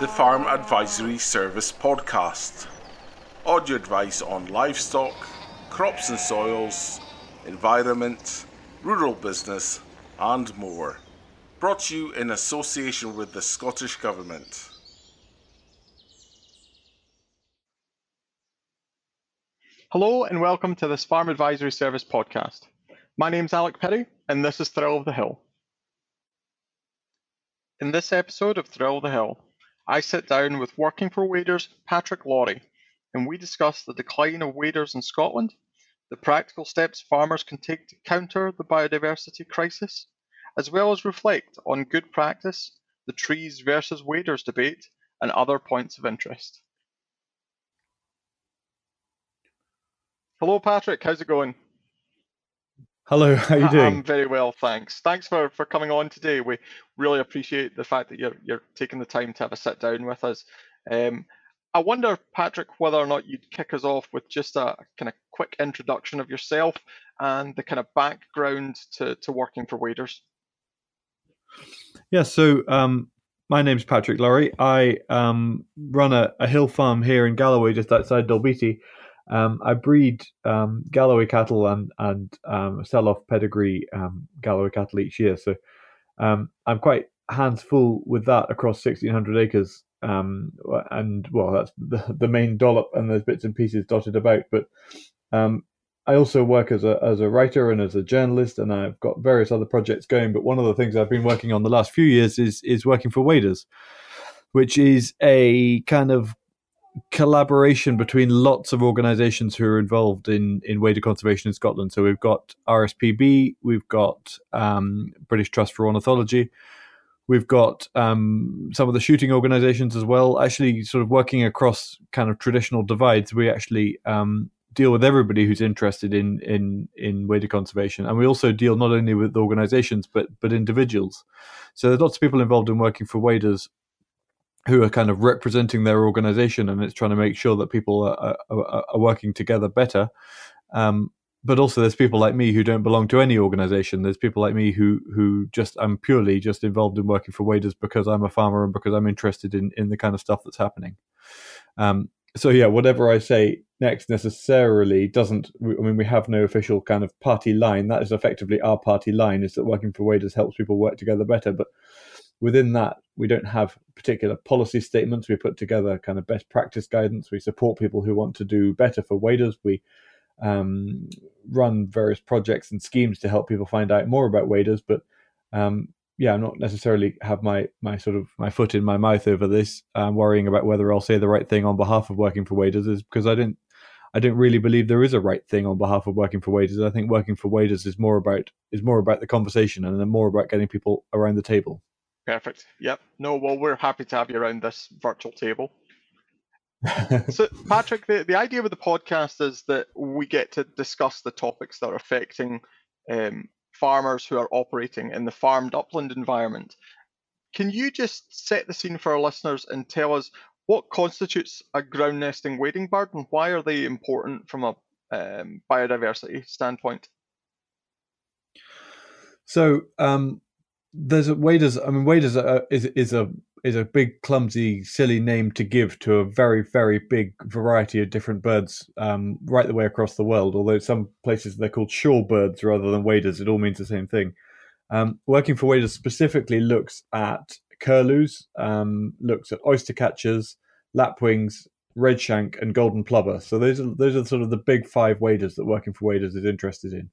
the Farm Advisory Service podcast. Audio advice on livestock, crops and soils, environment, rural business, and more. Brought to you in association with the Scottish Government. Hello and welcome to this Farm Advisory Service podcast. My name's Alex Pirie and this is Thrill of the Hill. In this episode of Thrill of the Hill, I sit down with Working for Waders Patrick Laurie and we discuss the decline of waders in Scotland, the practical steps farmers can take to counter the biodiversity crisis, as well as reflect on good practice, the trees versus waders debate, and other points of interest. Hello, Patrick. How's it going? Hello, how are you doing? I'm very well, thanks. Thanks for, for coming on today. We really appreciate the fact that you're you're taking the time to have a sit down with us. Um, I wonder, Patrick, whether or not you'd kick us off with just a kind of quick introduction of yourself and the kind of background to, to working for Waders. Yeah, so um, my name's Patrick Laurie. I um, run a, a, hill farm here in Galloway, just outside Dalbeattie. Um, I breed um, Galloway cattle and and um, sell off pedigree um, Galloway cattle each year. So um, I'm quite hands full with that across 1,600 acres. Um, and well, that's the, the main dollop, and there's bits and pieces dotted about. But I also work as a as a writer and as a journalist, and I've got various other projects going. But one of the things I've been working on the last few years is is working for Waders, which is a kind of collaboration between lots of organisations who are involved in in wader conservation in Scotland. So we've got RSPB, we've got um, British Trust for Ornithology, we've got um, some of the shooting organisations as well. Actually, sort of working across kind of traditional divides, we actually um, deal with everybody who's interested in in in wader conservation, and we also deal not only with organisations but but individuals. So there's lots of people involved in working for waders who are kind of representing their organization and it's trying to make sure that people are, are, are working together better. Um, but also there's people like me who don't belong to any organization. There's people like me who who just I'm purely just involved in working for waders because I'm a farmer and because I'm interested in in the kind of stuff that's happening. Um, so yeah, whatever I say next necessarily doesn't. I mean, we have no official kind of party line. That is effectively our party line: is that working for waders helps people work together better. But within that, we don't have particular policy statements. We put together kind of best practice guidance. We support people who want to do better for waders. We um, run various projects and schemes to help people find out more about waders. But um, yeah, I'm not necessarily have my my sort of my foot in my mouth over this. I'm worrying about whether I'll say the right thing on behalf of working for waders is because I don't I don't really believe there is a right thing on behalf of working for waders. I think working for waders is more about is more about the conversation and then more about getting people around the table. Perfect. Yep. No, well, we're happy to have you around this virtual table. so, Patrick, the, the idea with the podcast is that we get to discuss the topics that are affecting um, farmers who are operating in the farmed upland environment. Can you just set the scene for our listeners and tell us what constitutes a ground nesting wading bird and why are they important from a um, biodiversity standpoint? So, um, there's a waders. I mean, waders is is a is a big, clumsy, silly name to give to a very, very big variety of different birds um, right the way across the world. Although some places they're called shorebirds rather than waders, it all means the same thing. Um, working for waders specifically looks at curlews, um, looks at oyster catchers, lapwings, redshank, and golden plover. So those are those are sort of the big five waders that working for waders is interested in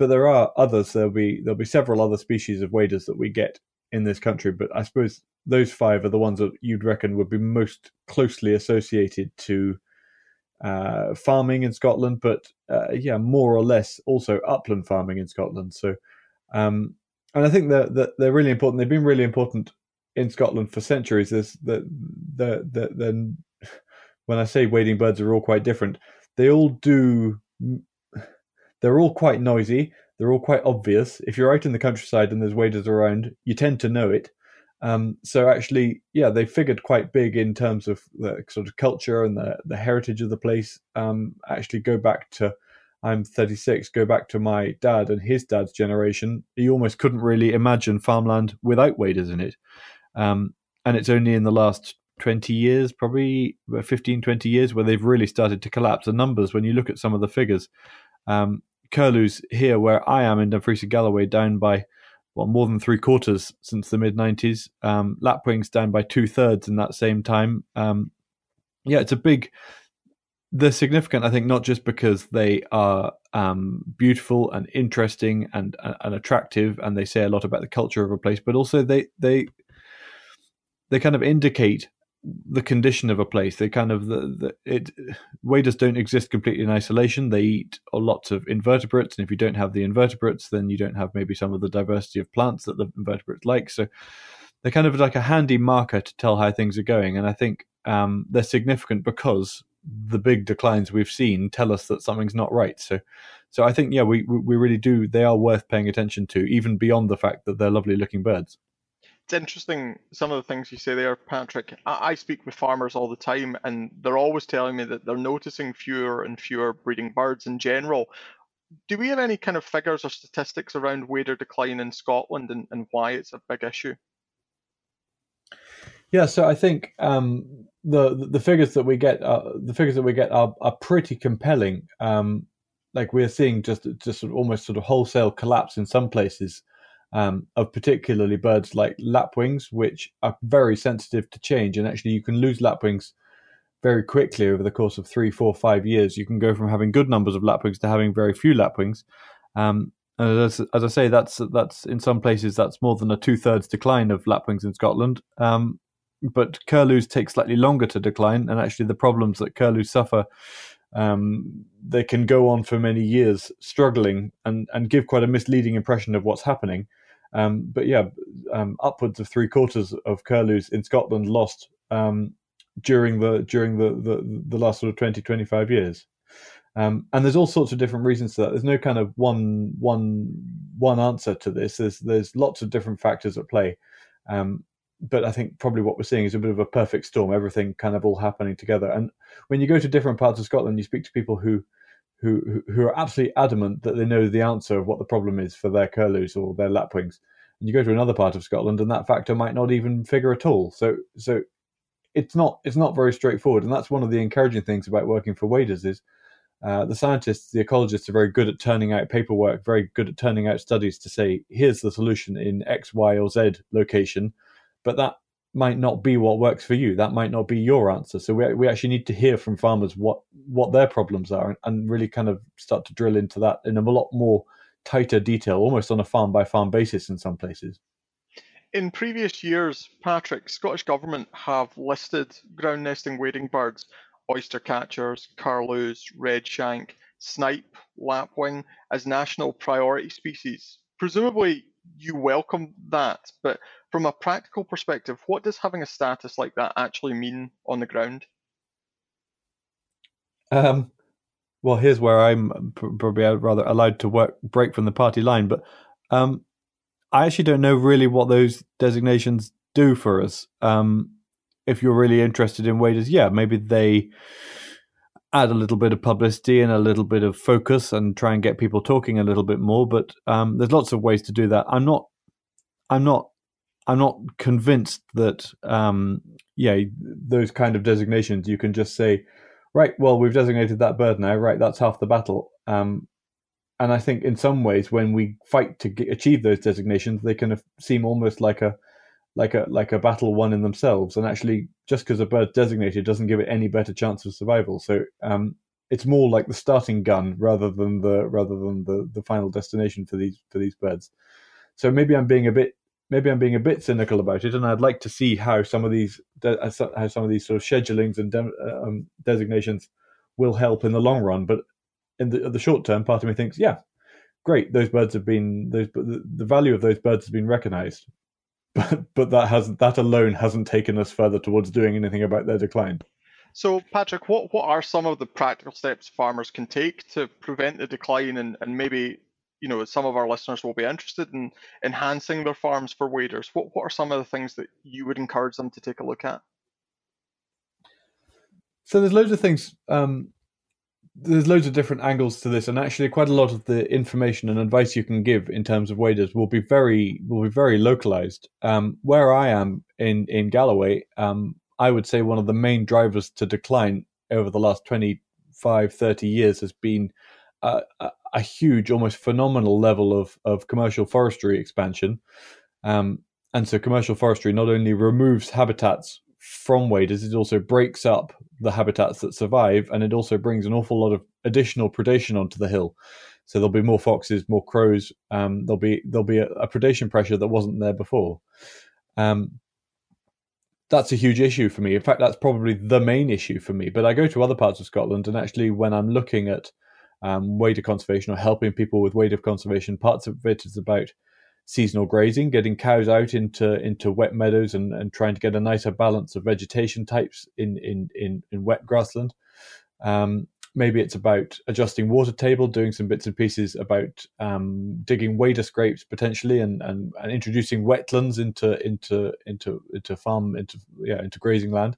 but there are others. There'll be there'll be several other species of waders that we get in this country, but I suppose those five are the ones that you'd reckon would be most closely associated to uh, farming in Scotland, but uh, yeah, more or less also upland farming in Scotland. So, um, and I think that they're, they're, really important. They've been really important in Scotland for centuries. There's the the the, the when I say wading birds are all quite different, they all do they're all quite noisy. They're all quite obvious. If you're out in the countryside and there's waders around, you tend to know it. Um, so actually, yeah, they figured quite big in terms of the sort of culture and the, the heritage of the place. Um, actually, go back to I'm 36. Go back to my dad and his dad's generation. He almost couldn't really imagine farmland without waders in it. Um, and it's only in the last 20 years, probably 15, 20 years, where they've really started to collapse. The numbers, when you look at some of the figures, um, curlews here, where I am in Dumfries and Galloway, down by well, more than three quarters since the mid 90s. Um, lapwings down by two thirds in that same time. Um, yeah, it's a big. They're significant, I think, not just because they are um, beautiful and interesting and, and attractive, and they say a lot about the culture of a place, but also they they they kind of indicate the condition of a place. They kind of the, the it waders don't exist completely in isolation. They eat lots of invertebrates, and if you don't have the invertebrates, then you don't have maybe some of the diversity of plants that the invertebrates like. So they're kind of like a handy marker to tell how things are going, and I think um, they're significant because the big declines we've seen tell us that something's not right. So, so I think yeah, we we really do. They are worth paying attention to, even beyond the fact that they're lovely looking birds it's interesting some of the things you say there, Patrick. I, I, speak with farmers all the time, and they're always telling me that they're noticing fewer and fewer breeding birds in general. Do we have any kind of figures or statistics around wader decline in Scotland and, and why it's a big issue? Yeah, so I think um, the the figures that we get, the figures that we get are, are pretty compelling. Um, like we're seeing just just almost sort of wholesale collapse in some places um, of particularly birds like lapwings, which are very sensitive to change. And actually, you can lose lapwings very quickly over the course of three, four, five years. You can go from having good numbers of lapwings to having very few lapwings. Um, and as, as, I say, that's that's in some places that's more than a two thirds decline of lapwings in Scotland. Um, but curlews take slightly longer to decline, and actually the problems that curlews suffer, um, they can go on for many years struggling and and give quite a misleading impression of what's happening. Um, but yeah, um, upwards of three quarters of curlews in Scotland lost um, during the during the, the, the last sort of 20, 25 years. Um, and there's all sorts of different reasons to that. There's no kind of one one one answer to this. There's there's lots of different factors at play. Um, but I think probably what we're seeing is a bit of a perfect storm. Everything kind of all happening together. And when you go to different parts of Scotland, you speak to people who who who are absolutely adamant that they know the answer of what the problem is for their curlews or their lapwings. And you go to another part of Scotland, and that factor might not even figure at all. So so it's not it's not very straightforward, and that's one of the encouraging things about working for waders is. Uh, the scientists, the ecologists are very good at turning out paperwork, very good at turning out studies to say, here's the solution in X, Y, or Z location. But that might not be what works for you. That might not be your answer. So we we actually need to hear from farmers what what their problems are and, and really kind of start to drill into that in a lot more tighter detail, almost on a farm by farm basis in some places. In previous years, Patrick, Scottish Government have listed ground nesting wading birds, oyster catchers, curlews, redshank, snipe, lapwing as national priority species. Presumably, you welcome that, but from a practical perspective, what does having a status like that actually mean on the ground? Um, well, here's where I'm probably rather allowed to work break from the party line, but um, I actually don't know really what those designations do for us. Um, if you're really interested in waders, yeah, maybe they add a little bit of publicity and a little bit of focus and try and get people talking a little bit more. But um, there's lots of ways to do that. I'm not, I'm not, I'm not convinced that, um, yeah, those kind of designations you can just say, right, well, we've designated that bird now, right, that's half the battle. Um, and I think in some ways, when we fight to get, achieve those designations, they can seem almost like a like a like a battle won in themselves. And actually, just because a bird's designated doesn't give it any better chance of survival. So um, it's more like the starting gun rather than the rather than the the final destination for these for these birds. So maybe I'm being a bit maybe I'm being a bit cynical about it, and I'd like to see how some of these uh, how some of these sort of schedulings and de- uh, um, designations will help in the long run. But in the, the short term, part of me thinks, yeah, great, those birds have been those the value of those birds has been recognised, but but that has that alone hasn't taken us further towards doing anything about their decline. So, Patrick, what, what are some of the practical steps farmers can take to prevent the decline and, and maybe you know some of our listeners will be interested in enhancing their farms for waders. What what are some of the things that you would encourage them to take a look at? So there's loads of things. Um, there's loads of different angles to this, and actually, quite a lot of the information and advice you can give in terms of waders will be very will be very localized. Um, where I am in in Galloway, um, I would say one of the main drivers to decline over the last 25, 30 years has been a, huge, almost phenomenal level of, of commercial forestry expansion. Um, and so commercial forestry not only removes habitats from waders, it also breaks up the habitats that survive, and it also brings an awful lot of additional predation onto the hill. So there'll be more foxes, more crows. Um, there'll be there'll be a, a, predation pressure that wasn't there before. Um, that's a huge issue for me. In fact, that's probably the main issue for me. But I go to other parts of Scotland, and actually, when I'm looking at um, wader conservation or helping people with wader conservation, parts of it is about seasonal grazing, getting cows out into into wet meadows and, and trying to get a nicer balance of vegetation types in in in, in wet grassland. Um, maybe it's about adjusting water table, doing some bits and pieces about um, digging wader scrapes potentially, and, and, and introducing wetlands into into into into farm into yeah into grazing land.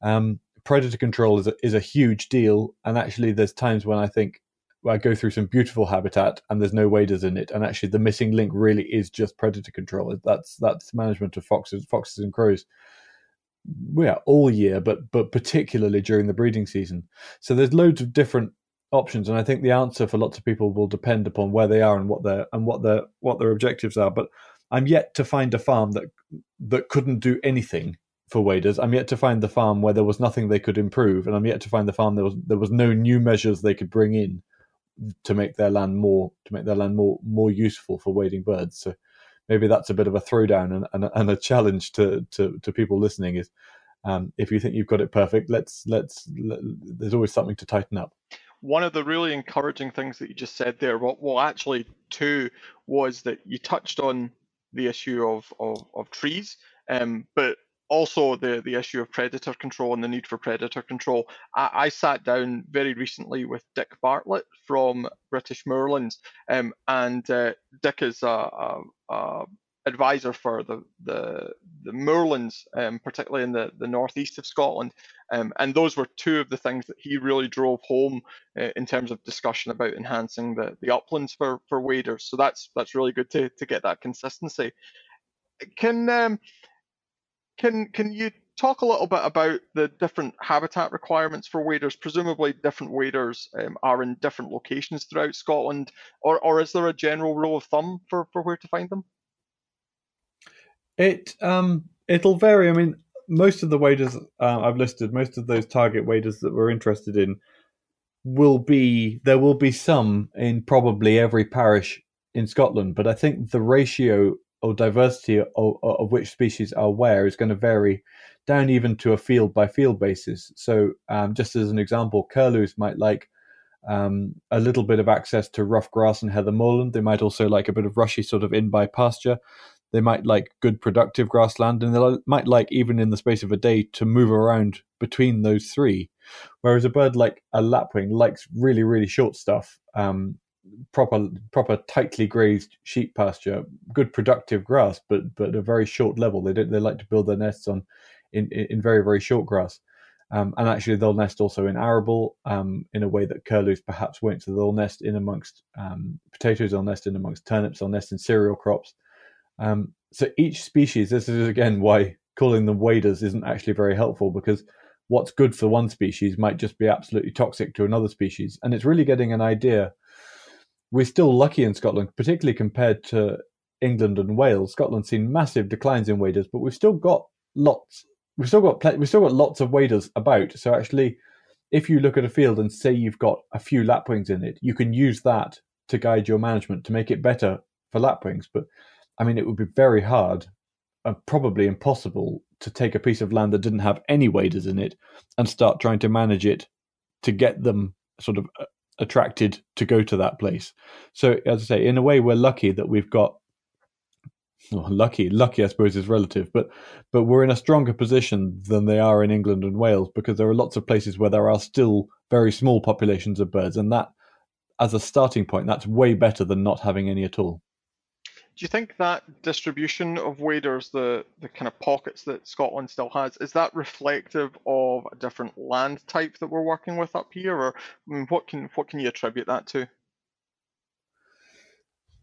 Um, predator control is a, is a huge deal, and actually, there's times when I think I go through some beautiful habitat and there's no waders in it, and actually the missing link really is just predator control. That's that's management of foxes, foxes and crows. Yeah, all year, but but particularly during the breeding season. So there's loads of different options, and I think the answer for lots of people will depend upon where they are and what their and what their what their objectives are. But I'm yet to find a farm that that couldn't do anything for waders. I'm yet to find the farm where there was nothing they could improve, and I'm yet to find the farm there was there was no new measures they could bring in to make their land more to make their land more more useful for wading birds. So maybe that's a bit of a throwdown and, and, and a challenge to, to, to people listening is um, if you think you've got it perfect, let's let's let, there's always something to tighten up. One of the really encouraging things that you just said there, well, well actually two, was that you touched on the issue of of, of trees, um, but also the the issue of predator control and the need for predator control. I, I sat down very recently with Dick Bartlett from British Moorlands, um, and uh, Dick is a, a, a, advisor for the the, the moorlands, um, particularly in the, the northeast of Scotland. Um, and those were two of the things that he really drove home uh, in terms of discussion about enhancing the, the uplands for, for waders. So that's that's really good to, to get that consistency. Can um, can can you talk a little bit about the different habitat requirements for waders? Presumably, different waders um, are in different locations throughout Scotland, or or is there a general rule of thumb for, for where to find them? It um it'll vary. I mean, most of the waders uh, I've listed, most of those target waders that we're interested in, will be there will be some in probably every parish in Scotland, but I think the ratio or diversity of, of which species are where is going to vary down even to a field by field basis. So, um, just as an example, curlews might like um, a little bit of access to rough grass and heather moorland. They might also like a bit of rushy sort of in by pasture. They might like good productive grassland, and they might like even in the space of a day to move around between those three. Whereas a bird like a lapwing likes really really short stuff. Um, proper proper tightly grazed sheep pasture, good productive grass, but but a very short level. They don't they like to build their nests on in in very very short grass. Um, and actually, they'll nest also in arable um, in a way that curlews perhaps won't. So they'll nest in amongst um, potatoes, they'll nest in amongst turnips, they'll nest in cereal crops. Um, so each species, this is again why calling them waders isn't actually very helpful because what's good for one species might just be absolutely toxic to another species. And it's really getting an idea we're still lucky in Scotland, particularly compared to England and Wales. Scotland's seen massive declines in waders, but we've still got lots. We've still got we've still got lots of waders about. So actually, if you look at a field and say you've got a few lapwings in it, you can use that to guide your management to make it better for lapwings. But I mean, it would be very hard and probably impossible to take a piece of land that didn't have any waders in it and start trying to manage it to get them sort of uh, attracted to go to that place. So, as I say, in a way, we're lucky that we've got. Well, lucky, lucky, I suppose, is relative, but but we're in a stronger position than they are in England and Wales because there are lots of places where there are still very small populations of birds, and that, as a starting point, that's way better than not having any at all. Do you think that distribution of waders, the the kind of pockets that Scotland still has, is that reflective of a different land type that we're working with up here, or I mean, what can what can you attribute that to?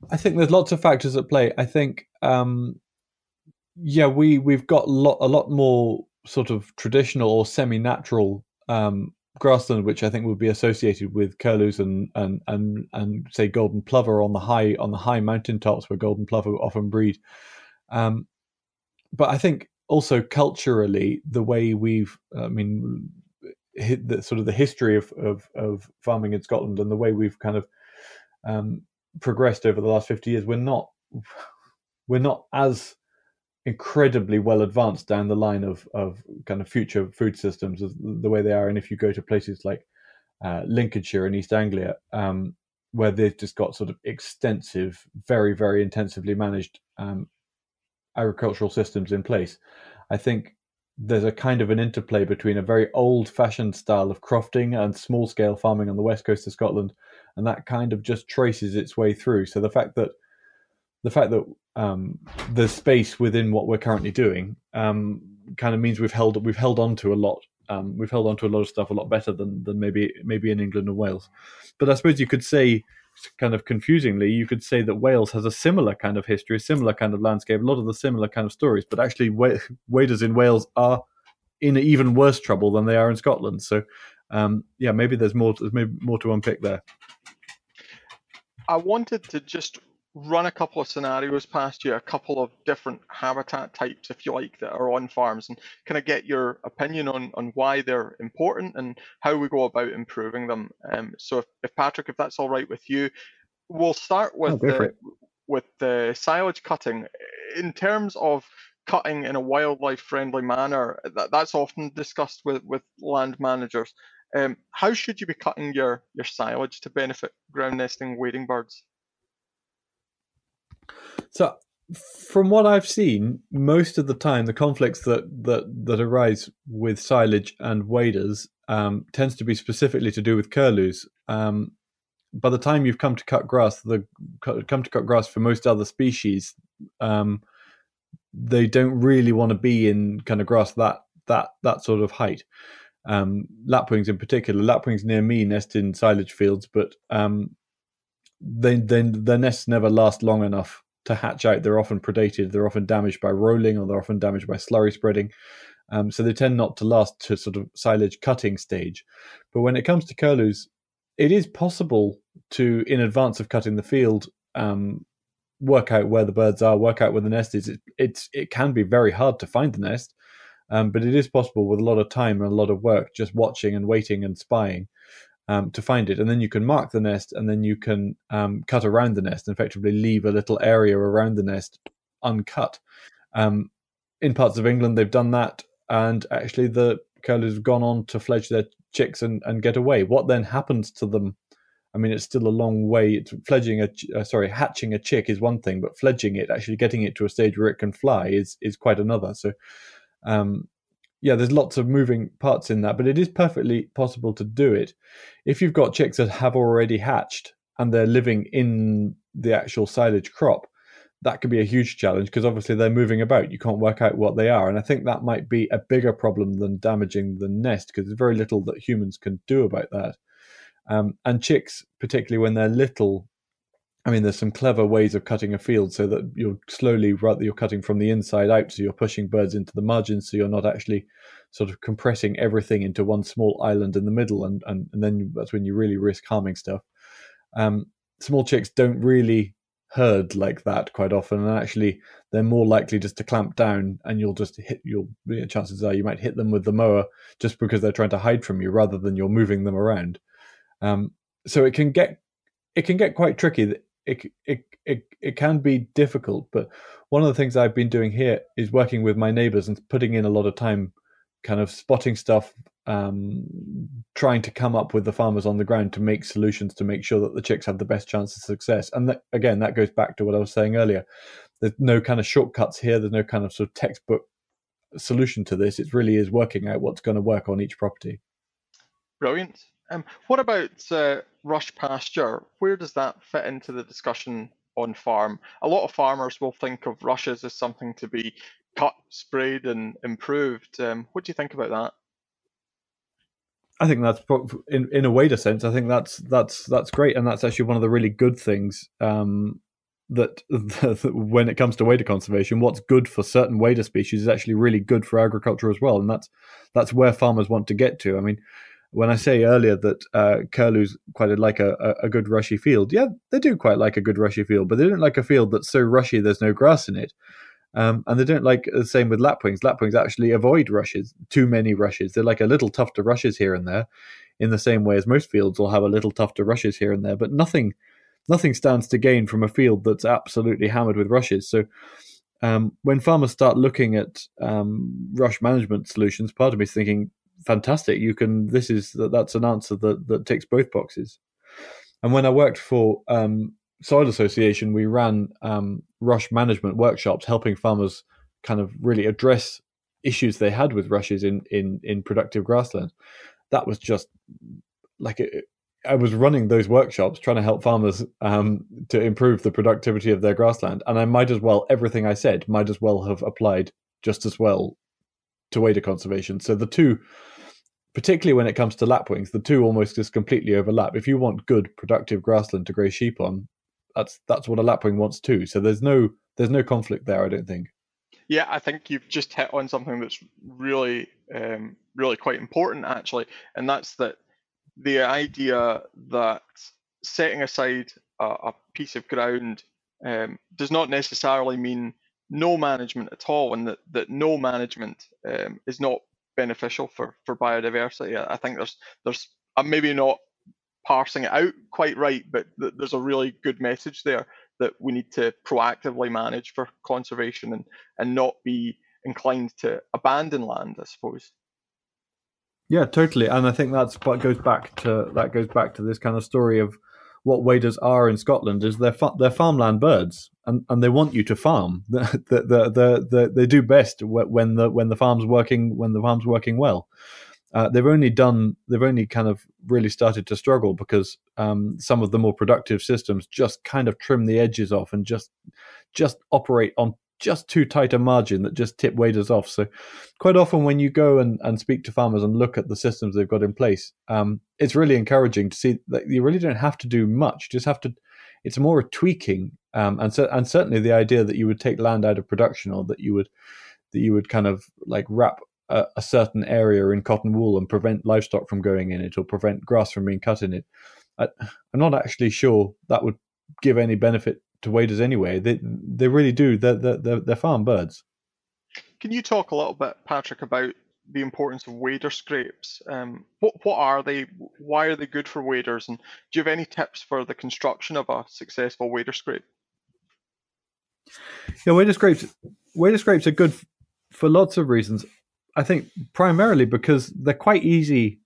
I think there's lots of factors at play. I think, um, yeah, we we've got a lot a lot more sort of traditional or semi-natural um, grassland, which I think would be associated with curlews and and and and say golden plover on the high on the high mountain tops where golden plover often breed. Um, but I think also culturally, the way we've, I mean, the sort of the history of, of, of farming in Scotland and the way we've kind of um, progressed over the last fifty years, we're not we're not as incredibly well advanced down the line of of kind of future food systems the way they are. And if you go to places like uh, Lincolnshire and East Anglia, um, where they've just got sort of extensive, very very intensively managed um, agricultural systems in place, I think there's a kind of an interplay between a very old fashioned style of crofting and small scale farming on the west coast of Scotland, and that kind of just traces its way through. So the fact that the fact that um, the space within what we're currently doing um, kind of means we've held we've held on to a lot. Um, we've held on to a lot of stuff a lot better than than maybe maybe in England and Wales. But I suppose you could say, kind of confusingly, you could say that Wales has a similar kind of history, a similar kind of landscape, a lot of the similar kind of stories. But actually, waders in Wales are in even worse trouble than they are in Scotland. So, um, yeah, maybe there's more. There's maybe more to unpick there. I wanted to just run a couple of scenarios past you, a couple of different habitat types, if you like, that are on farms, and kind of get your opinion on on why they're important and how we go about improving them. Um, so, if, if, Patrick, if that's all right with you, we'll start with oh, the, with the silage cutting. In terms of cutting in a wildlife friendly manner, that, that's often discussed with with land managers. Um, how should you be cutting your your silage to benefit ground nesting wading birds? So, from what I've seen, most of the time, the conflicts that that that arise with silage and waders um, tends to be specifically to do with curlews. Um, by the time you've come to cut grass, the come to cut grass for most other species, um, they don't really want to be in kind of grass that that that sort of height. Um, lapwings in particular, lapwings near me nest in silage fields, but um, they, they their nests never last long enough to hatch out. They're often predated. They're often damaged by rolling, or they're often damaged by slurry spreading. Um, so they tend not to last to sort of silage cutting stage. But when it comes to curlews, it is possible to, in advance of cutting the field, um, work out where the birds are, work out where the nest is. It, it's it can be very hard to find the nest, um, but it is possible with a lot of time and a lot of work, just watching and waiting and spying um, to find it. And then you can mark the nest and then you can um, cut around the nest and effectively leave a little area around the nest uncut. Um, in parts of England, they've done that. And actually, the curlews have gone on to fledge their chicks and, and get away. What then happens to them? I mean, it's still a long way. It's fledging a uh, sorry, hatching a chick is one thing, but fledging it, actually getting it to a stage where it can fly, is is quite another. So, um, yeah, there's lots of moving parts in that, but it is perfectly possible to do it. If you've got chicks that have already hatched and they're living in the actual silage crop, that could be a huge challenge because obviously they're moving about. You can't work out what they are. And I think that might be a bigger problem than damaging the nest because there's very little that humans can do about that. Um, and chicks, particularly when they're little, I mean, there's some clever ways of cutting a field so that you're slowly, you're cutting from the inside out, so you're pushing birds into the margins, so you're not actually sort of compressing everything into one small island in the middle, and and, and then that's when you really risk harming stuff. Um, small chicks don't really herd like that quite often, and actually they're more likely just to clamp down, and you'll just hit. You'll you know, chances are you might hit them with the mower just because they're trying to hide from you, rather than you're moving them around. Um, so it can get it can get quite tricky it, it it it can be difficult. But one of the things I've been doing here is working with my neighbors and putting in a lot of time, kind of spotting stuff, um, trying to come up with the farmers on the ground to make solutions to make sure that the chicks have the best chance of success. And that, again, that goes back to what I was saying earlier. There's no kind of shortcuts here. There's no kind of sort of textbook solution to this. It really is working out what's going to work on each property. Brilliant. Um, what about uh, rush pasture? Where does that fit into the discussion on farm? A lot of farmers will think of rushes as something to be cut, sprayed, and improved. Um, what do you think about that? I think that's in in a wider sense. I think that's that's that's great, and that's actually one of the really good things um, that, that when it comes to wader conservation, what's good for certain wader species is actually really good for agriculture as well, and that's that's where farmers want to get to. I mean, when I say earlier that uh, curlews quite like a, a, good rushy field, yeah, they do quite like a good rushy field, but they don't like a field that's so rushy there's no grass in it. Um, and they don't like the same with lapwings. Lapwings actually avoid rushes, too many rushes. They're like a little tuft of rushes here and there, in the same way as most fields will have a little tuft of rushes here and there. But nothing, nothing stands to gain from a field that's absolutely hammered with rushes. So um, when farmers start looking at um, rush management solutions, part of me is thinking, fantastic, you can. This is that that's an answer that that ticks both boxes. And when I worked for um, Soil Association, we ran um, rush management workshops, helping farmers kind of really address issues they had with rushes in in in productive grassland. That was just like it, I was running those workshops trying to help farmers um, to improve the productivity of their grassland, and I might as well everything I said might as well have applied just as well to wader conservation. So the two, particularly when it comes to lapwings, the two almost just completely overlap. If you want good productive grassland to graze sheep on, that's that's what a lapwing wants too. So there's no there's no conflict there. I don't think. Yeah, I think you've just hit on something that's really um, really quite important actually, and that's that the idea that setting aside a, a piece of ground um, does not necessarily mean no management at all, and that, that no management um, is not beneficial for, for biodiversity. I think there's there's uh, maybe not parsing it out quite right, but th- there's a really good message there that we need to proactively manage for conservation and, and not be inclined to abandon land, I suppose. Yeah, totally, and I think that's what goes back to that goes back to this kind of story of what waders are in Scotland is they're fa- they're farmland birds, and, and they want you to farm. the, the, the, the, they do best when the when the farm's working when the farm's working well. Uh, they've only done they've only kind of really started to struggle because um, some of the more productive systems just kind of trim the edges off and just just operate on just too tight a margin that just tip waders off. So quite often when you go and, and speak to farmers and look at the systems they've got in place, um, it's really encouraging to see that you really don't have to do much. You just have to. It's more a tweaking, um, and so and certainly the idea that you would take land out of production or that you would that you would kind of like wrap a, a, certain area in cotton wool and prevent livestock from going in it or prevent grass from being cut in it. I, I'm not actually sure that would give any benefit to waders anyway. They they really do. They're, they're, they're farm birds. Can you talk a little bit, Patrick, about the importance of wader scrapes? Um, what what are they? Why are they good for waders? And do you have any tips for the construction of a successful wader scrape? Yeah, wader scrapes. Wader scrapes are good for lots of reasons. I think primarily because they're quite easy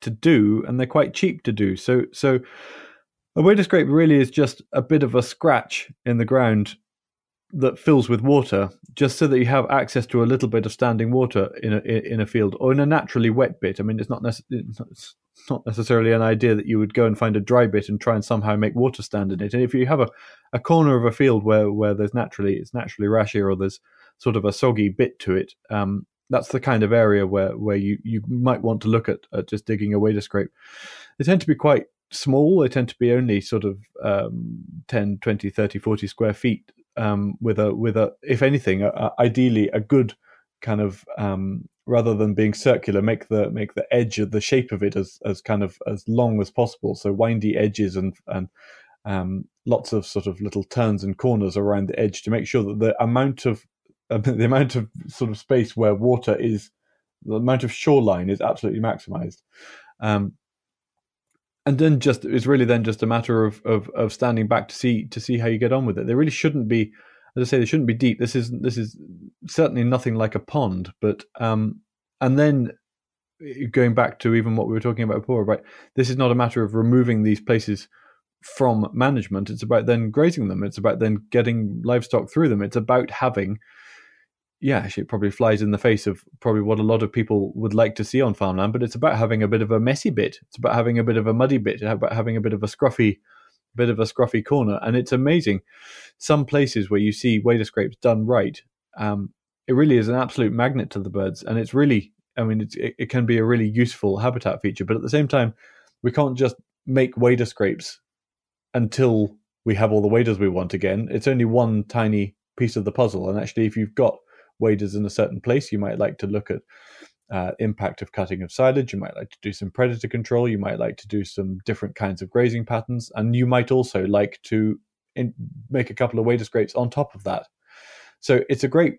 to do and they're quite cheap to do. So so a wader scrape really is just a bit of a scratch in the ground that fills with water, just so that you have access to a little bit of standing water in a in a field or in a naturally wet bit. I mean, it's not not necessarily an idea that you would go and find a dry bit and try and somehow make water stand in it. And if you have a, a corner of a field where where there's naturally it's naturally rashy or there's sort of a soggy bit to it, um, that's the kind of area where where you you might want to look at, at just digging a wader scrape. They tend to be quite small. They tend to be only sort of um, 10, 20, 30, 40 square feet um, with a with a if anything, a, ideally a good kind of um, rather than being circular, make the make the edge of the shape of it as as kind of as long as possible. So windy edges and and um, lots of sort of little turns and corners around the edge to make sure that the amount of the amount of sort of space where water is, the amount of shoreline is absolutely maximized. Um, and then just it's really then just a matter of, of of standing back to see to see how you get on with it. They really shouldn't be, as I say, they shouldn't be deep. This is this is certainly nothing like a pond. But um, and then going back to even what we were talking about before, right? This is not a matter of removing these places from management. It's about then grazing them. It's about then getting livestock through them. It's about having yeah, it probably flies in the face of probably what a lot of people would like to see on farmland. But it's about having a bit of a messy bit. It's about having a bit of a muddy bit. It's about having a bit of a scruffy, bit of a scruffy corner. And it's amazing. Some places where you see wader scrapes done right, um, it really is an absolute magnet to the birds. And it's really, I mean, it, it can be a really useful habitat feature. But at the same time, we can't just make wader scrapes until we have all the waders we want again. It's only one tiny piece of the puzzle. And actually, if you've got waders in a certain place, you might like to look at uh, impact of cutting of silage. You might like to do some predator control. You might like to do some different kinds of grazing patterns, and you might also like to in, make a couple of wader scrapes on top of that. So it's a great,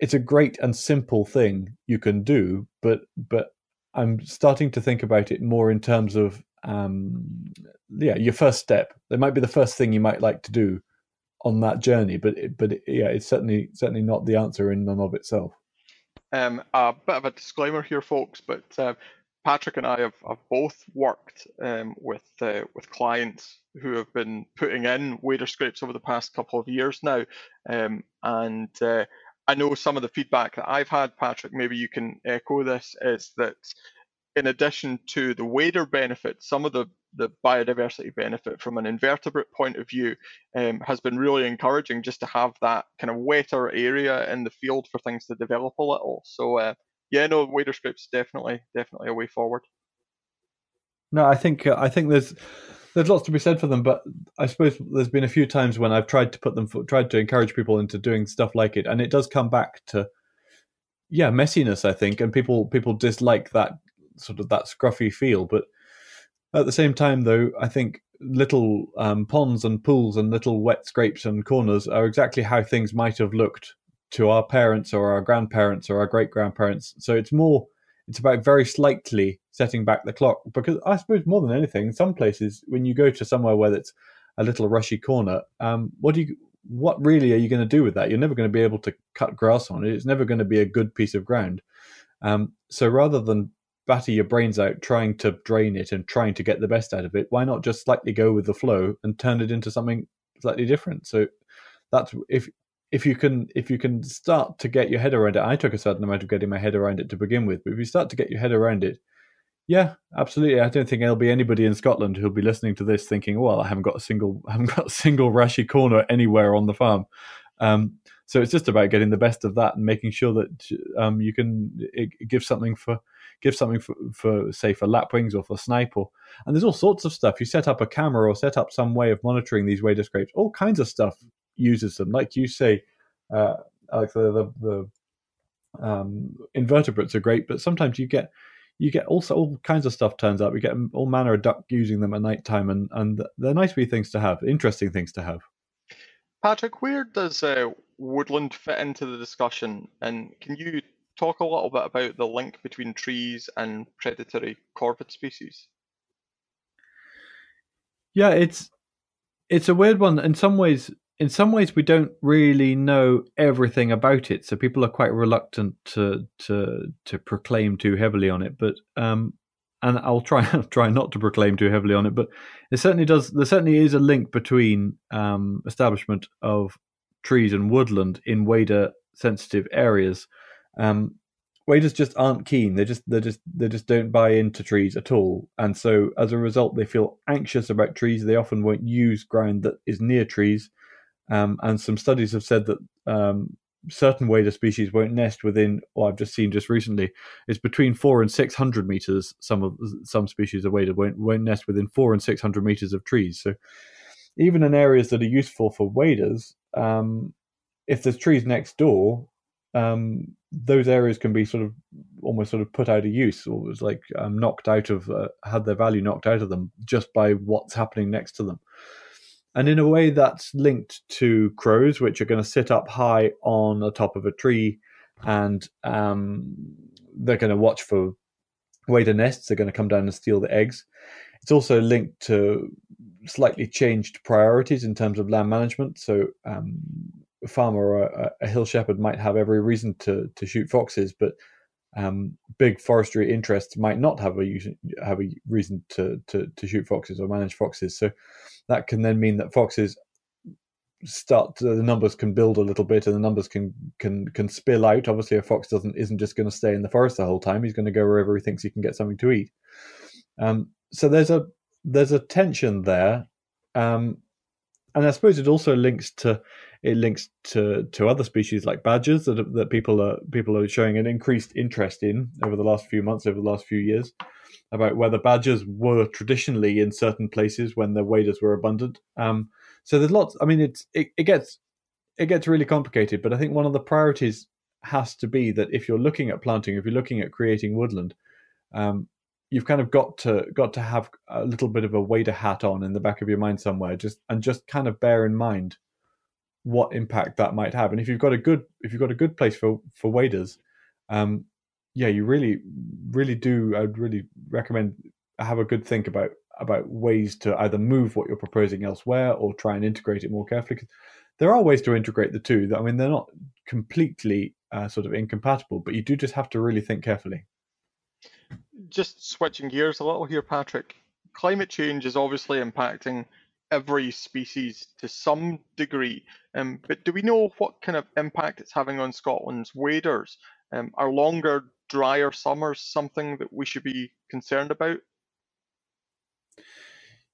it's a great and simple thing you can do. But but I'm starting to think about it more in terms of um, yeah, your first step. It might be the first thing you might like to do on that journey, but it, but yeah, it's certainly certainly not the answer in and of itself. Um, a bit of a disclaimer here, folks, but uh, Patrick and I have, have both worked um, with uh, with clients who have been putting in wader scrapes over the past couple of years now, um, and uh, I know some of the feedback that I've had, Patrick. Maybe you can echo this. Is that in addition to the wader benefits, some of the, the biodiversity benefit from an invertebrate point of view um, has been really encouraging just to have that kind of wetter area in the field for things to develop a little. So uh, yeah, no, wader scrapes definitely definitely a way forward. No, I think uh, I think there's there's lots to be said for them, but I suppose there's been a few times when I've tried to put them for, tried to encourage people into doing stuff like it, and it does come back to yeah messiness. I think, and people people dislike that sort of that scruffy feel. But at the same time, though, I think little um, ponds and pools and little wet scrapes and corners are exactly how things might have looked to our parents or our grandparents or our great grandparents. So it's more, it's about very slightly setting back the clock because I suppose more than anything, in some places when you go to somewhere where it's a little rushy corner, um, what do you, what really are you going to do with that? You're never going to be able to cut grass on it. It's never going to be a good piece of ground. Um, so rather than batter your brains out trying to drain it and trying to get the best out of it, why not just slightly go with the flow and turn it into something slightly different? So that's if if you can if you can start to get your head around it. I took a certain amount of getting my head around it to begin with, but if you start to get your head around it, yeah, absolutely. I don't think there'll be anybody in Scotland who'll be listening to this thinking, "Well, I haven't got a single, I haven't got a single rashy corner anywhere on the farm." Um, so it's just about getting the best of that and making sure that um, you can it something for give something for, for say for lapwings or for snipe or and there's all sorts of stuff. You set up a camera or set up some way of monitoring these wader scrapes. All kinds of stuff uses them. Like you say, uh, Alex, the, the, the um, invertebrates are great, but sometimes you get you get also all kinds of stuff turns up. You get all manner of duck using them at night time, and and they're nice wee things to have, interesting things to have. Patrick, where does uh, woodland fit into the discussion? And can you talk a little bit about the link between trees and predatory corvid species? Yeah, it's it's a weird one. In some ways, in some ways, we don't really know everything about it, so people are quite reluctant to to to proclaim too heavily on it. But um, and I'll try try not to proclaim too heavily on it, but it certainly does. There certainly is a link between um, establishment of trees and woodland in wader sensitive areas um, waders just aren't keen. They just they just they just don't buy into trees at all, and so as a result, they feel anxious about trees. They often won't use ground that is near trees, um, and some studies have said that um, certain wader species won't nest within. Or I've just seen just recently, it's between four and six hundred meters. Some of some species of wader won't won't nest within four and six hundred meters of trees. So even in areas that are useful for waders, um, if there's trees next door, um, those areas can be sort of almost sort of put out of use or was like um, knocked out of uh, had their value knocked out of them just by what's happening next to them. And in a way that's linked to crows which are going to sit up high on the top of a tree and um, they're going to watch for wader nests they're going to come down and steal the eggs. It's also linked to slightly changed priorities in terms of land management. So um, a farmer or a, a, hill shepherd might have every reason to to shoot foxes, but um, big forestry interests might not have a have a reason to, to to shoot foxes or manage foxes. So that can then mean that foxes start to, the numbers can build a little bit and the numbers can can can spill out. Obviously a fox doesn't isn't just going to stay in the forest the whole time. He's going to go wherever he thinks he can get something to eat. Um, so there's a there's a tension there um, and i suppose it also links to it links to to other species like badgers that that people are people are showing an increased interest in over the last few months, over the last few years, about whether badgers were traditionally in certain places when the waders were abundant. Um, So there's lots. I mean, it's it, it gets it gets really complicated, but I think one of the priorities has to be that if you're looking at planting, if you're looking at creating woodland, um, you've kind of got to got to have a little bit of a wader hat on in the back of your mind somewhere, just and just kind of bear in mind what impact that might have. And if you've got a good if you've got a good place for for waders, um, yeah, you really really do. I'd really recommend have a good think about about ways to either move what you're proposing elsewhere or try and integrate it more carefully. Cause there are ways to integrate the two. I mean, they're not completely uh, sort of incompatible, but you do just have to really think carefully. Just switching gears a little here, Patrick. Climate change is obviously impacting every species to some degree, um, but do we know what kind of impact it's having on Scotland's waders? Um, are longer, drier summers something that we should be concerned about?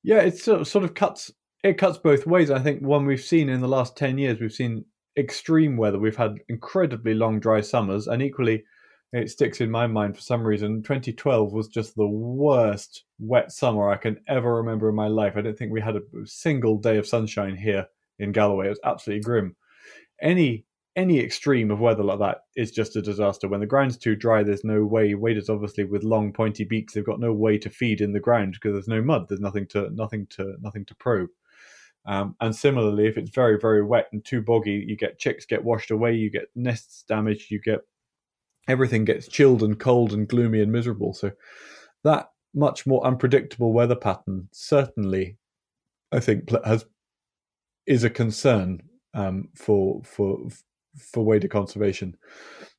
Yeah, it sort of cuts it cuts both ways. I think one we've seen in the last ten years, we've seen extreme weather. We've had incredibly long dry summers, and equally, it sticks in my mind for some reason. 2012 was just the worst wet summer I can ever remember in my life. I don't think we had a single day of sunshine here in Galloway. It was absolutely grim. Any any extreme of weather like that is just a disaster. When the ground's too dry, there's no way. Waders obviously with long pointy beaks, they've got no way to feed in the ground because there's no mud. There's nothing to nothing to nothing to probe. Um, and similarly, if it's very very wet and too boggy, you get chicks get washed away, you get nests damaged, you get everything gets chilled and cold and gloomy and miserable. So that much more unpredictable weather pattern certainly, I think, has is a concern um, for for for wader conservation.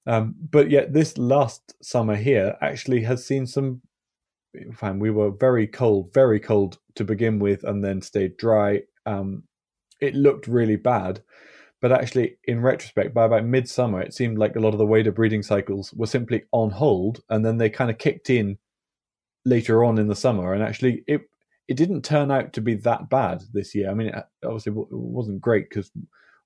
Um, but yet, this last summer here actually has seen some. Fine, we were very cold, very cold to begin with, and then stayed dry. Um, it looked really bad, but actually, in retrospect, by about midsummer, it seemed like a lot of the wader breeding cycles were simply on hold, and then they kind of kicked in later on in the summer. And actually, it it didn't turn out to be that bad this year. I mean, it obviously it wasn't great because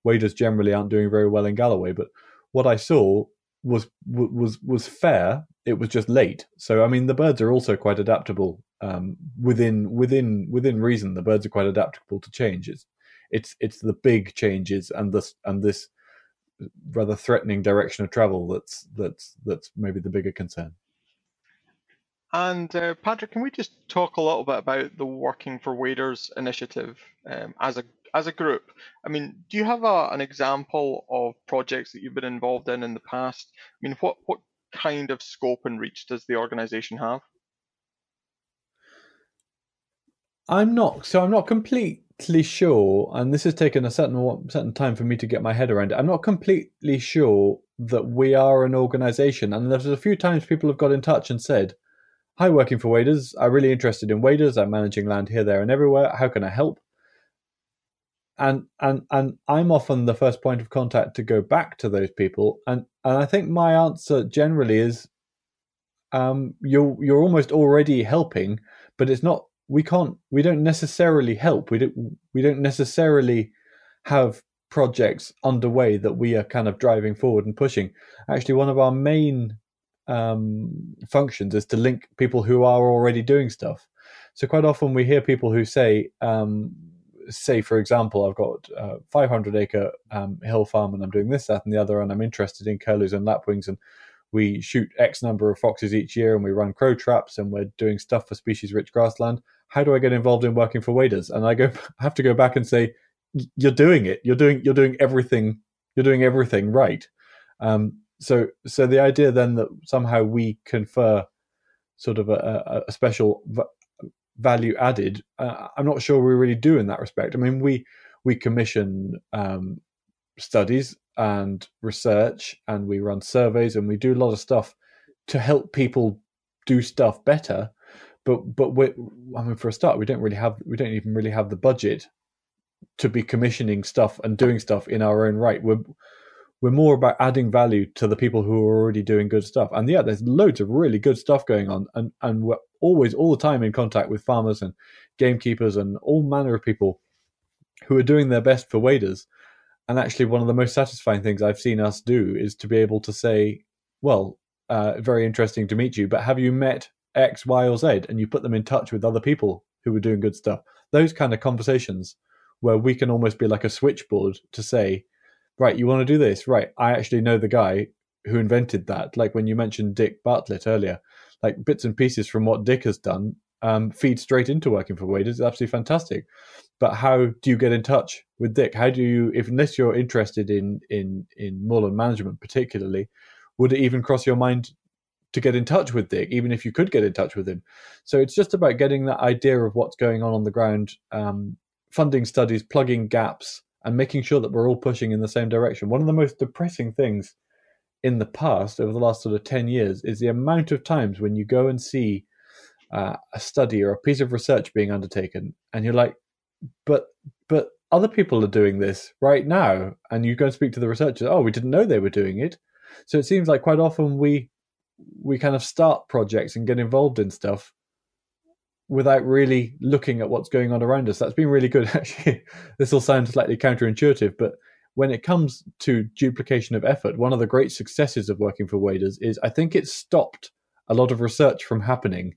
waders generally aren't doing very well in Galloway. But what I saw was was was fair. It was just late. So I mean, the birds are also quite adaptable um, within within within reason. The birds are quite adaptable to change. It's it's it's the big changes and this and this rather threatening direction of travel that's that's that's maybe the bigger concern. And uh, Patrick, can we just talk a little bit about the Working for Waders initiative um, as a as a group, I mean, do you have a, an example of projects that you've been involved in in the past? I mean, what what kind of scope and reach does the organisation have? I'm not so I'm not completely sure, and this has taken a certain certain time for me to get my head around it. I'm not completely sure that we are an organisation, and there's a few times people have got in touch and said, "Hi, working for waders. I'm really interested in waders. I'm managing land here, there, and everywhere. How can I help?" and and and I'm often the first point of contact to go back to those people, and and I think my answer generally is, um, you're you're almost already helping, but it's not. We can't. We don't necessarily help. We don't. We don't necessarily have projects underway that we are kind of driving forward and pushing. Actually, one of our main um, functions is to link people who are already doing stuff. So quite often we hear people who say, um, say, for example, I've got a 500 acre um, hill farm and I'm doing this, that, and the other, and I'm interested in curlews and lapwings, and we shoot X number of foxes each year, and we run crow traps, and we're doing stuff for species rich grassland. How do I get involved in working for waders? And I go have to go back and say, you're doing it. You're doing you're doing everything. You're doing everything right. Um, so so the idea then that somehow we confer sort of a, a special value added, uh, I'm not sure we really do in that respect. I mean, we we commission um, studies and research, and we run surveys, and we do a lot of stuff to help people do stuff better. But but we I mean, for a start, we don't really have we don't even really have the budget to be commissioning stuff and doing stuff in our own right. We're we're more about adding value to the people who are already doing good stuff. And yeah, there's loads of really good stuff going on, and and we're always all the time in contact with farmers and gamekeepers and all manner of people who are doing their best for waders. And actually, one of the most satisfying things I've seen us do is to be able to say, "Well, uh, very interesting to meet you, but have you met X, Y, or Z?" And you put them in touch with other people who are doing good stuff. Those kind of conversations where we can almost be like a switchboard to say, right, you want to do this, right? I actually know the guy who invented that. Like when you mentioned Dick Bartlett earlier, like bits and pieces from what Dick has done um, feed straight into working for Waders. It's absolutely fantastic. But how do you get in touch with Dick? How do you, if unless you're interested in in in moorland management particularly, would it even cross your mind to get in touch with Dick, even if you could get in touch with him? So it's just about getting that idea of what's going on on the ground, um, funding studies, plugging gaps, and making sure that we're all pushing in the same direction. One of the most depressing things in the past, over the last sort of 10 years, is the amount of times when you go and see uh, a study or a piece of research being undertaken, and you're like, but, but other people are doing this right now. And you go and speak to the researchers, oh, we didn't know they were doing it. So it seems like quite often we, we kind of start projects and get involved in stuff without really looking at what's going on around us. That's been really good, actually. this will sound slightly counterintuitive, but when it comes to duplication of effort, one of the great successes of working for Waders is I think it stopped a lot of research from happening.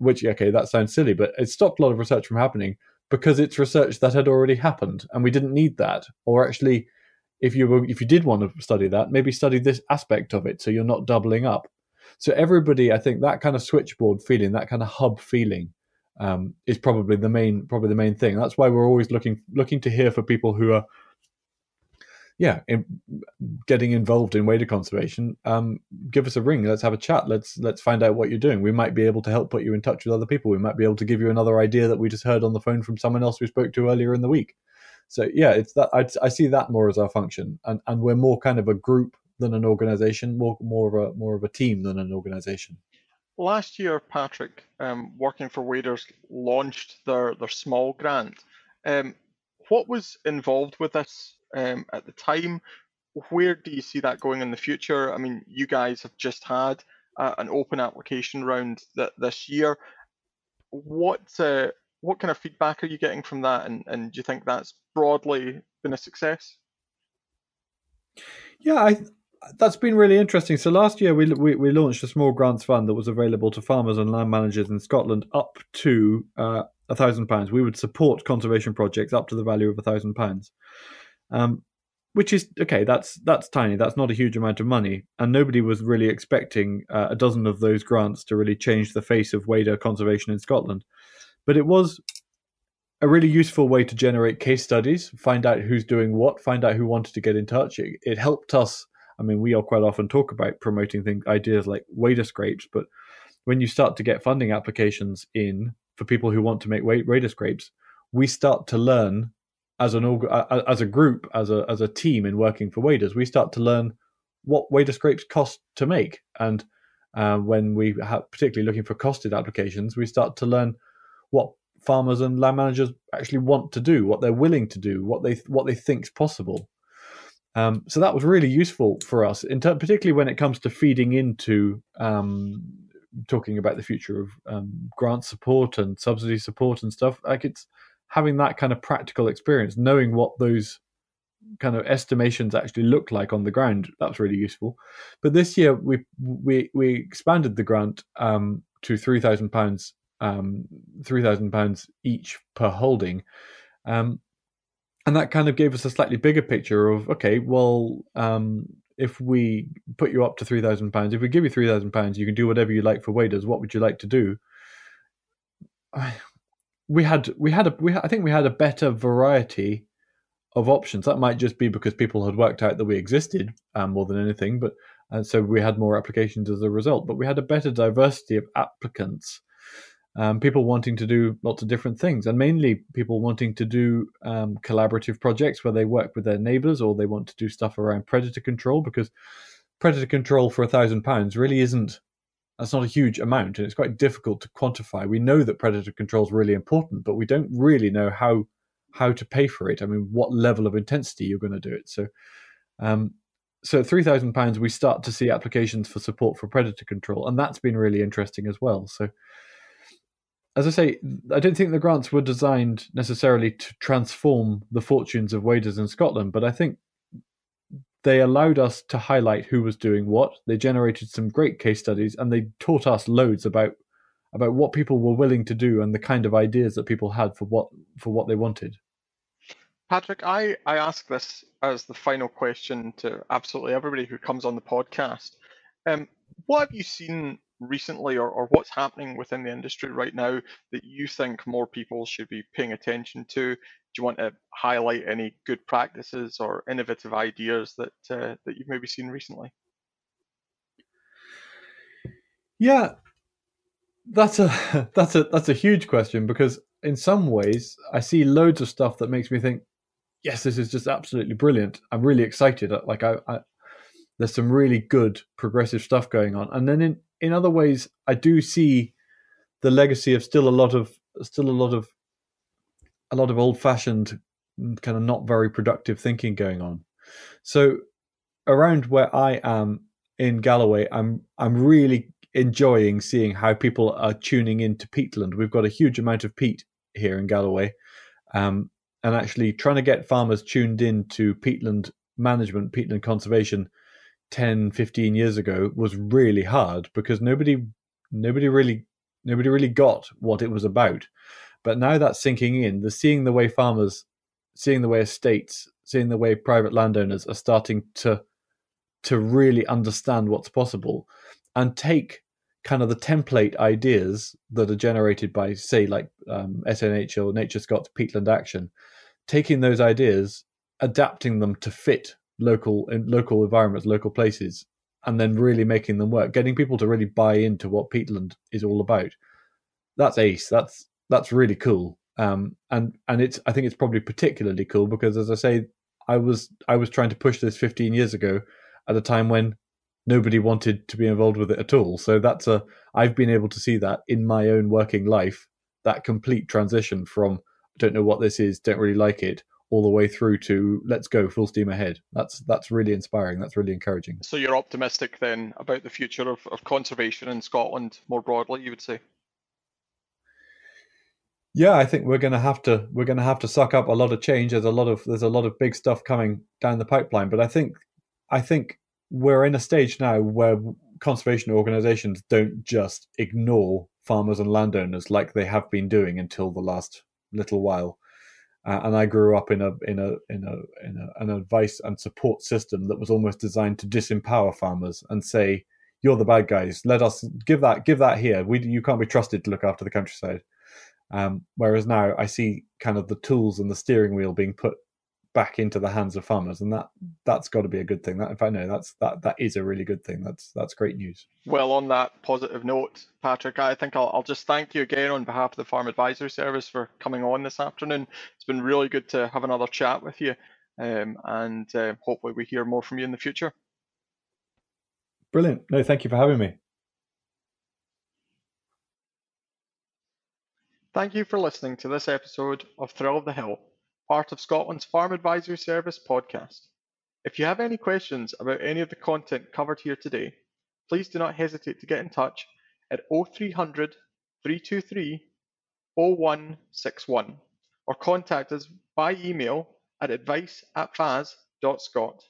Which, okay, that sounds silly, but it stopped a lot of research from happening because it's research that had already happened, and we didn't need that. Or actually, if you were, if you did want to study that, maybe study this aspect of it, so you're not doubling up. So everybody, I think that kind of switchboard feeling, that kind of hub feeling, um, is probably the main probably the main thing. That's why we're always looking looking to hear for people who are yeah, in, getting involved in wader conservation, um, give us a ring. Let's have a chat. Let's let's find out what you're doing. We might be able to help put you in touch with other people. We might be able to give you another idea that we just heard on the phone from someone else we spoke to earlier in the week. So yeah, it's that I, I see that more as our function, and and we're more kind of a group than an organization, more more of a more of a team than an organization. Last year, Patrick, um, working for Waders, launched their their small grant. Um, what was involved with this um, at the time? Where do you see that going in the future? I mean, you guys have just had uh, an open application round that this year. What uh, what kind of feedback are you getting from that, and, and do you think that's broadly been a success? Yeah, I that's been really interesting. So last year we, we, we launched a small grants fund that was available to farmers and land managers in Scotland up to uh, a thousand pounds. We would support conservation projects up to the value of a thousand pounds, um, which is okay. That's that's tiny. That's not a huge amount of money, and nobody was really expecting uh, a dozen of those grants to really change the face of wader conservation in Scotland. But it was a really useful way to generate case studies, find out who's doing what, find out who wanted to get in touch. It, it helped us I mean, we all quite often talk about promoting things, ideas like wader scrapes, but when you start to get funding applications in for people who want to make wader scrapes, we start to learn as an as a group, as a as a team in working for waders, we start to learn what wader scrapes cost to make, and uh, when we have, particularly looking for costed applications, we start to learn what farmers and land managers actually want to do, what they're willing to do, what they what they think's possible. Um, so that was really useful for us, ter- particularly when it comes to feeding into um, talking about the future of um, grant support and subsidy support and stuff. Like it's having that kind of practical experience, knowing what those kind of estimations actually look like on the ground. That's really useful. But this year we we we expanded the grant um, to three thousand pounds, um, three thousand pounds each per holding. Um, and that kind of gave us a slightly bigger picture of okay, well, um, if we put you up to three thousand pounds, if we give you three thousand pounds, you can do whatever you like for waders. What would you like to do? We had we had a we I think we had a better variety of options. That might just be because people had worked out that we existed um, more than anything, but and so we had more applications as a result. But we had a better diversity of applicants um, people wanting to do lots of different things, and mainly people wanting to do um, collaborative projects where they work with their neighbors or they want to do stuff around predator control because predator control for a thousand pounds really isn't that's not a huge amount and it's quite difficult to quantify. We know that predator control is really important, but we don't really know how how to pay for it. I mean, what level of intensity you're going to do it. So, um, so at three thousand pounds, we start to see applications for support for predator control, and that's been really interesting as well. So, as I say, I don't think the grants were designed necessarily to transform the fortunes of waders in Scotland, but I think they allowed us to highlight who was doing what. They generated some great case studies, and they taught us loads about about what people were willing to do and the kind of ideas that people had for what for what they wanted. Patrick, I, I ask this as the final question to absolutely everybody who comes on the podcast. Um, what have you seen recently or, or what's happening within the industry right now that you think more people should be paying attention to? Do you want to highlight any good practices or innovative ideas that uh, that you've maybe seen recently? Yeah, that's a that's a that's a huge question because in some ways I see loads of stuff that makes me think, yes, this is just absolutely brilliant. I'm really excited. Like I, I there's some really good progressive stuff going on, and then in in other ways, I do see the legacy of still a lot of still a lot of a lot of old fashioned kind of not very productive thinking going on. So around where I am in Galloway, I'm I'm really enjoying seeing how people are tuning into peatland. We've got a huge amount of peat here in Galloway, um, and actually trying to get farmers tuned in to peatland management, peatland conservation 10 15 years ago was really hard because nobody nobody really nobody really got what it was about. But now that's sinking in the seeing the way farmers seeing the way estates seeing the way private landowners are starting to to really understand what's possible and take kind of the template ideas that are generated by say like um, SNH or NatureScot's peatland action taking those ideas adapting them to fit local in local environments, local places, and then really making them work, getting people to really buy into what peatland is all about. That's ace. That's that's really cool. Um, and and it's I think it's probably particularly cool because as I say, I was I was trying to push this 15 years ago at a time when nobody wanted to be involved with it at all. So that's a I've been able to see that in my own working life, that complete transition from I don't know what this is, don't really like it, all the way through to let's go full steam ahead. That's that's really inspiring. That's really encouraging. So you're optimistic then about the future of, of conservation in Scotland more broadly, you would say? Yeah, I think we're going to have to we're going to have to suck up a lot of change. There's a lot of there's a lot of big stuff coming down the pipeline, but I think I think we're in a stage now where conservation organizations don't just ignore farmers and landowners like they have been doing until the last little while uh, and I grew up in a in a in a in a, an advice and support system that was almost designed to disempower farmers and say, "You're the bad guys. Let us give that give that here. We you can't be trusted to look after the countryside." Um, whereas now I see kind of the tools and the steering wheel being put back into the hands of farmers, and that that's got to be a good thing. That, in fact, no, that's that that is a really good thing. That's that's great news. Well, on that positive note, Patrick, I think I'll, I'll just thank you again on behalf of the Farm Advisory Service for coming on this afternoon. It's been really good to have another chat with you, um, and uh, hopefully we hear more from you in the future. Brilliant. No, thank you for having me. Thank you for listening to this episode of Thrill of the Hill part of Scotland's Farm Advisory Service podcast. If you have any questions about any of the content covered here today, please do not hesitate to get in touch at 0300 323 0161 or contact us by email at advice at fas.scot.